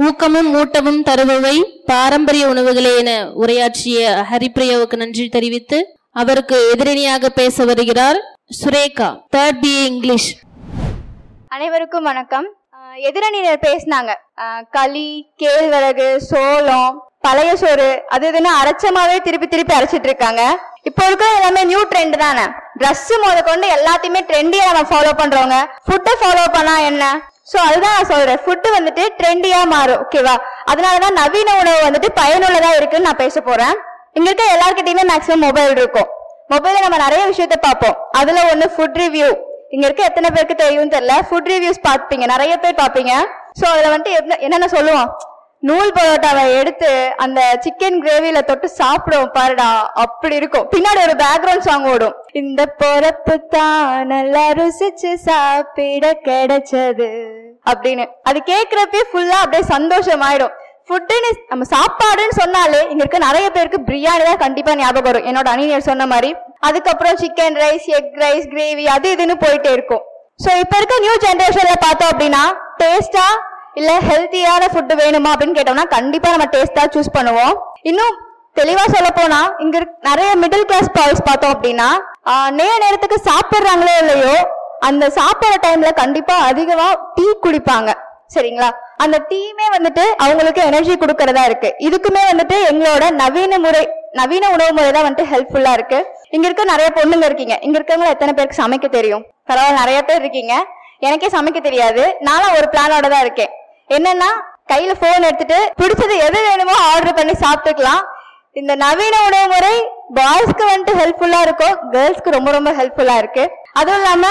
ஊக்கமும் ஊட்டமும் தருபவை பாரம்பரிய உணவுகளே என உரையாற்றிய ஹரிப்பிரியாவுக்கு நன்றி தெரிவித்து அவருக்கு எதிரணியாக பேச வருகிறார் சுரேகா தேர்ட் பி இங்கிலீஷ் அனைவருக்கும் வணக்கம். எதிரணியினர் பேசினாங்க. களி கேழ்வரகு சோளம் பழைய சோறு அது இதுன்னு அரைச்சமாவே திருப்பி திருப்பி அரைச்சிட்டு இருக்காங்க. இப்போ இருக்கிற எல்லாமே நியூ ட்ரெண்ட் தானே? ட்ரெஸ் முத கொண்டு எல்லாத்தையுமே ட்ரெண்டியா நம்ம ஃபாலோ பண்றவங்க. ஃபுட்டை ஃபாலோ பண்ணா என்ன? சோ அதுதான் நான் சொல்றேன். ஃபுட்டு வந்துட்டு ட்ரெண்டியா மாறும். ஓகேவா அதனாலதான் நவீன உணவு வந்துட்டு பயனுள்ளதா இருக்குன்னு நான் பேச போறேன். இங்க இருக்க எல்லார்கிட்டயுமே மேக்ஸிமம் மொபைல் இருக்கும். மொபைல நம்ம நிறைய விஷயத்த பார்ப்போம். அதுல ஒண்ணு ஃபுட் ரிவ்யூ இங்க இருக்க எத்தனை பேருக்கு தெரியும்னு தெரியல. ஃபுட் ரிவ்யூஸ் பார்ப்பீங்க. நிறைய பேர் பார்ப்பீங்க. சோ அதுல வந்துட்டு என்ன- என்னென்ன சொல்லுவோம்? நூல் பரோட்டாவை எடுத்து அந்த சிக்கன் கிரேவியில தொட்டு சாப்பிடுவோம் பாருடா. அப்படி இருக்கும். பின்னாடி ஒரு பேக்ரவுண்ட் சாங் ஓடும். இந்த பொறப்பு தான் நல்லா ருசிச்சு சாப்பிட கிடைச்சது. அப்படின்னு. அது கேக்குறப்பே ஃபுல்லா அப்படியே சந்தோஷமாயிடும். ஃபுட்டுன்னு நம்ம சாப்பாடுன்னு சொன்னாலே இங்க இருக்க நிறைய பேருக்கு பிரியாணி தான் கண்டிப்பா ஞாபகம் வரும். என்னோட அணிஞர் சொன்ன மாதிரி. அதுக்கப்புறம் chicken rice egg rice gravy அது இதுன்னு போயிட்டே இருக்கும். சோ இப்ப இருக்க நியூ ஜென்ரேஷன்ல பார்த்தோம் அப்படின்னா டேஸ்டா இல்ல ஹெல்த்தியான ஃபுட் வேணுமா அப்படின்னு கேட்டோம்னா கண்டிப்பா நம்ம டேஸ்டா சூஸ் பண்ணுவோம். இன்னும் தெளிவா சொல்ல போனா இங்க நிறைய மிடில் கிளாஸ் பாய்ஸ் பார்த்தோம் அப்படின்னா நேர நேரத்துக்கு சாப்பிடுறாங்களோ இல்லையோ அந்த சாப்பிடுற டைம்ல கண்டிப்பா அதிகமா டீ குடிப்பாங்க. சரிங்களா? அந்த டீமே வந்துட்டு அவங்களுக்கு எனர்ஜி கொடுக்கறதா இருக்கு. இதுக்குமே வந்துட்டு எங்களோட நவீன முறை நவீன உணவு முறை தான் வந்துட்டு ஹெல்ப்ஃபுல்லா இருக்கு. இங்க இருக்க நிறைய பொண்ணுங்க இருக்கீங்க. இங்க இருக்கவங்க எத்தனை பேருக்கு சமைக்க தெரியும்? பரவாயில்ல நிறைய பேர் இருக்கீங்க. எனக்கே சமைக்க தெரியாது. நானும் ஒரு பிளானோட தான் இருக்கேன். என்னன்னா கையில போன் எடுத்துட்டு பிடிச்சது எது வேணுமோ ஆர்டர் பண்ணி சாப்பிட்டுக்கலாம். இந்த நவீன உணவு முறை பாய்ஸ்க்கு வந்துட்டு ஹெல்ப்ஃபுல்லா இருக்கும் கேர்ள்ஸ்க்கு ரொம்ப ரொம்ப ஹெல்ப்ஃபுல்லா இருக்கு. அதுவும் இல்லாம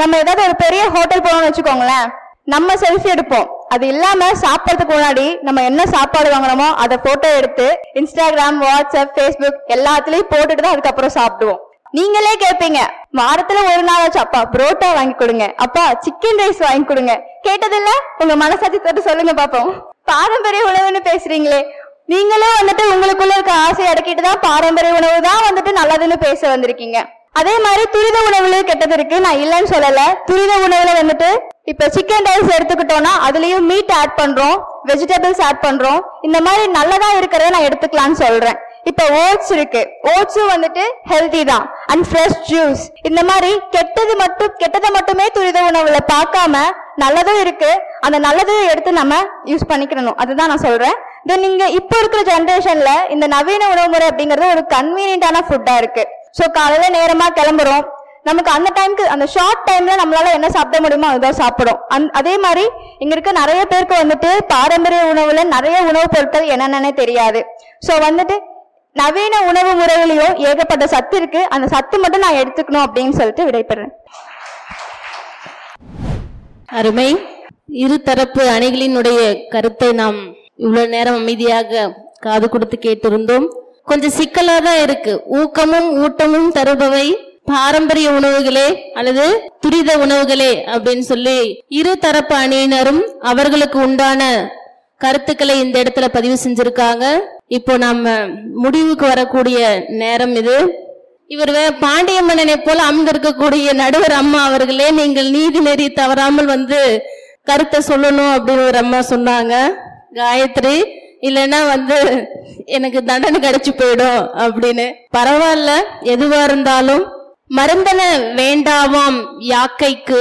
நம்ம ஏதாவது ஒரு பெரிய ஹோட்டல் போனோம்னு வச்சுக்கோங்களேன். நம்ம செல்ஃபி எடுப்போம். அது இல்லாம சாப்பிடறதுக்கு முன்னாடி நம்ம என்ன சாப்பாடு வாங்குறோமோ அதை போட்டோ எடுத்து இன்ஸ்டாகிராம் வாட்ஸ்அப் ஃபேஸ்புக் எல்லாத்துலயும் போட்டுட்டு தான் அதுக்கப்புறம் சாப்பிடுவோம். நீங்களே கேட்பீங்க வாரத்துல ஒரு நாளாச்சும் அப்பா புரோட்டா வாங்கி கொடுங்க. அப்பா சிக்கன் ரைஸ் வாங்கி கொடுங்க. கேட்டதில்ல? உங்க மனசாட்சி தொட்டு சொல்லுங்க பாப்போம். பாரம்பரிய உணவுன்னு பேசுறீங்களே. நீங்களே வந்துட்டு உங்களுக்குள்ள இருக்க ஆசை அடக்கிட்டு தான் பாரம்பரிய உணவு தான் வந்துட்டு நல்லதுன்னு பேச வந்திருக்கீங்க. அதே மாதிரி துரித உணவுல கெட்டது இருக்கு. நான் இல்லைன்னு சொல்லல. துரித உணவுல வந்துட்டு இப்ப சிக்கன் ரைஸ் எடுத்துக்கிட்டோம்னா அதுலயும் மீட் ஆட் பண்றோம் வெஜிடபிள்ஸ் ஆட் பண்றோம். இந்த மாதிரி நல்லதா இருக்கிறத நான் எடுத்துக்கலாம்னு சொல்றேன். இப்ப ஓட்ஸ் இருக்கு. ஓட்ஸும் வந்துட்டு ஹெல்தி தான். அண்ட் ஃப்ரெஷ் ஜூஸ் இந்த மாதிரி கெட்டது மட்டும் கெட்டதை மட்டுமே துரித உணவுல பார்க்காம நல்லதும் இருக்கு. அந்த நல்லதையும் எடுத்து நம்ம யூஸ் பண்ணிக்கணும். அதுதான் நான் சொல்றேன். தென் நீங்க இப்ப இருக்கிற ஜென்ரேஷனில் இந்த நவீன உணவு முறை அப்படிங்கறது ஒரு கன்வீனியன்டான ஃபுட்டா இருக்கு. ஸோ காலையில நேரமா கிளம்புறோம். நமக்கு அந்த டைம்க்கு அந்த ஷார்ட் டைம்ல நம்மளால என்ன சாப்பிட முடியுமோ அதுதான் சாப்பிடும். அந் அதே மாதிரி இங்க இருக்க நிறைய பேருக்கு வந்துட்டு பாரம்பரிய உணவுல நிறைய உணவுப் பொருட்கள் என்னென்னே தெரியாது. சோ வந்துட்டு நவீன உணவு முறையிலையும் ஏகப்பட்ட சத்து இருக்கு. அந்த சத்து மட்டும் நான் எடுத்துக்கணும் அப்படின்னு சொல்லிட்டு விடைபெறேன். அருமை. இருதரப்பு அணிகளினுடைய கருத்தை நாம் இவ்வளவு நேரம் அமைதியாக காது கொடுத்து கேட்டிருந்தோம். கொஞ்சம் சிக்கலா தான் இருக்கு. ஊக்கமும் ஊட்டமும் தருபவை பாரம்பரிய உணவுகளே அல்லது துரித உணவுகளே அப்படின்னு சொல்லி இரு தரப்பு அணியினரும் அவர்களுக்கு உண்டான கருத்துக்களை இந்த இடத்துல பதிவு செஞ்சிருக்காங்க. இப்போ நம்ம முடிவுக்கு வரக்கூடிய நேரம் இது. இவர் வே- பாண்டிய மன்னனை போல அமர்ந்திருக்கக்கூடிய நடுவர் அம்மா அவர்களே நீங்கள் நீதி நெறி தவறாமல் வந்து கருத்தை சொல்லணும் அப்படின்னு ஒரு அம்மா சொன்னாங்க. காயத்ரி இல்லைன்னா வந்து எனக்கு தண்டனை கிடைச்சு போயிடும் அப்படின்னு. பரவாயில்ல எதுவா இருந்தாலும் மருந்தன வேண்டாவாம் யாக்கைக்கு.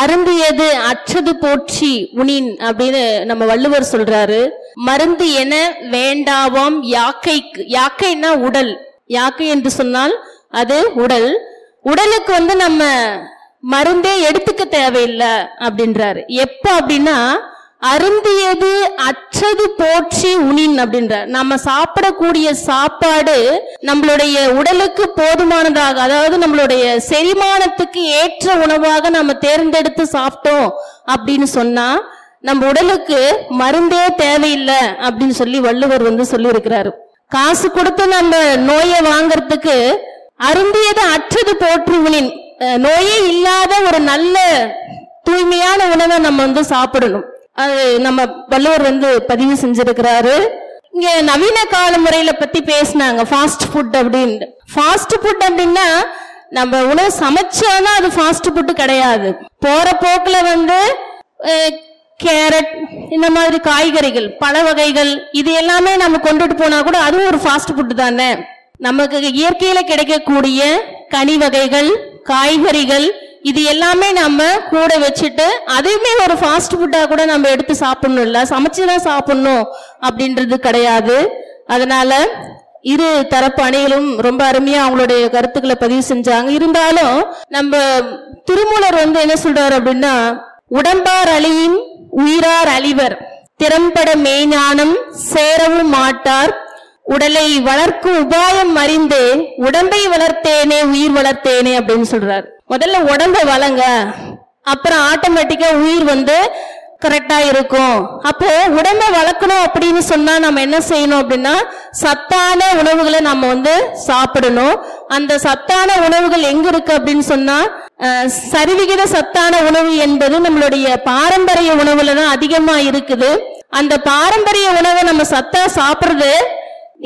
அருந்தியது அச்சது போற்றி உனின் அப்படின்னு நம்ம வள்ளுவர் சொல்றாரு. மருந்து என வேண்டாவாம் யாக்கைக்கு யாக்கைன்னா உடல். யாக்கை என்று சொன்னால் அது உடல். உடலுக்கு வந்து நம்ம மருந்தே எடுத்துக்க தேவையில்லை அப்படின்றாரு. எப்ப அப்படின்னா அருந்தியது அற்றது போற்றி உனின் அப்படின்றார் நம்ம சாப்பிடக்கூடிய சாப்பாடு நம்மளுடைய உடலுக்கு போதுமானதாக அதாவது நம்மளுடைய செரிமானத்துக்கு ஏற்ற உணவாக நம்ம தேர்ந்தெடுத்து சாப்பிட்டோம் அப்படின்னு சொன்னா நம்ம உடலுக்கு மருந்தே தேவையில்லை அப்படின்னு சொல்லி வள்ளுவர் வந்து சொல்லியிருக்கிறாரு. காசு கொடுத்து நம்ம நோயை வாங்கறதுக்கு அருந்தியது அற்றது போற்று உணின் நோயே இல்லாத ஒரு நல்ல தூய்மையான உணவை நம்ம வந்து சாப்பிடணும். அது நம்ம வள்ளுவர் வந்து பதிவு செஞ்சிருக்கிறாரு. இங்க நவீன கால முறையில பத்தி பேசினாங்க ஃபாஸ்ட் ஃபுட் அப்படின்னு ஃபாஸ்ட் ஃபுட் அப்படின்னா நம்ம உணவு சமைச்சாதான் அது ஃபாஸ்ட் ஃபுட் கிடையாது. போற போக்குல வந்து கேரட் இந்த மாதிரி காய்கறிகள் பழ வகைகள் இது எல்லாமே நம்ம கொண்டுட்டு போனா கூட அதுவும் ஒரு ஃபாஸ்ட் ஃபுட் தானே. நமக்கு இயற்கையில கிடைக்கக்கூடிய கனி வகைகள் காய்கறிகள் இது எல்லாமே நம்ம கூட வச்சுட்டு அதையுமே ஒரு ஃபாஸ்ட் ஃபுட்டாக கூட நம்ம எடுத்து சாப்பிடணும் சமைச்சு தான் சாப்பிடணும் அப்படின்றது கிடையாது. அதனால இரு தரப்பு அணிகளும் ரொம்ப அருமையா அவங்களுடைய கருத்துக்களை பதிவு செஞ்சாங்க. இருந்தாலும் நம்ம திருமூலர் வந்து என்ன சொல்றாரு அப்படின்னா உடம்பார் அழியின் உயிரார் அழிவர். திறம்பட மெய்ஞானம் சேரவும் மாட்டார். உடலை வளர்க்கும் உபாயம் அறிந்து உடம்பை வளர்த்தேனே உயிர் வளர்த்தேனே அப்படின்னு சொல்றாரு. முதல்ல உடம்ப வளங்க. அப்புறம் ஆட்டோமேட்டிக்கா உயிர் வந்து கரெக்டா இருக்கும். அப்போ உடம்ப வளர்க்கணும் அப்படின்னு சொன்னா நம்ம என்ன செய்யணும் அப்படின்னா சத்தான உணவுகளை நம்ம வந்து சாப்பிடணும். அந்த சத்தான உணவுகள் எங்க இருக்கு அப்படின்னு சொன்னா சரிவிகித சத்தான உணவு என்பது நம்மளுடைய பாரம்பரிய உணவுல தான் அதிகமா இருக்குது. அந்த பாரம்பரிய உணவை நம்ம சத்தா சாப்பிடுறது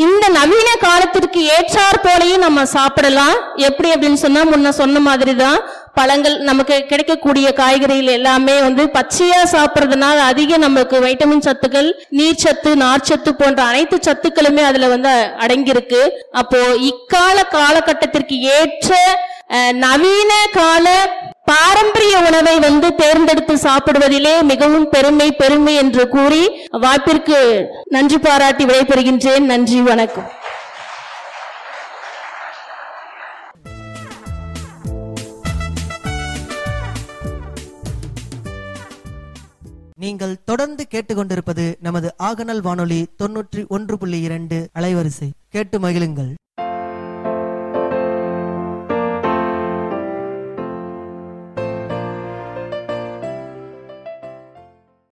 இந்த நவீன காலத்திற்கு ஏற்றாற் போலையும் நம்ம சாப்பிடலாம். எப்படி அப்படின்னு சொன்னா முன்ன சொன்ன மாதிரி தான் பழங்கள் நமக்கு கிடைக்கக்கூடிய காய்கறிகள் எல்லாமே வந்து பச்சையா சாப்பிட்றதுனால அதிக நமக்கு வைட்டமின் சத்துக்கள் நீர்ச்சத்து நார்ச்சத்து போன்ற அனைத்து சத்துக்களுமே அதுல வந்து அடங்கியிருக்கு. அப்போ இக்கால காலகட்டத்திற்கு ஏற்ற நவீன கால பாரம்பரிய உணவை வந்து தேர்ந்தெடுத்து சாப்பிடுவதிலே மிகவும் பெருமை பெருமை என்று கூறி வாய்ப்பிற்கு நன்றி பாராட்டி விடைபெறுகின்றேன். நன்றி வணக்கம். நீங்கள் தொடர்ந்து கேட்டுக்கொண்டிருப்பது நமது ஆகநல் வானொலி தொன்னூற்றி ஒன்று புள்ளி இரண்டு அலைவரிசை. கேட்டு மகிழுங்கள்.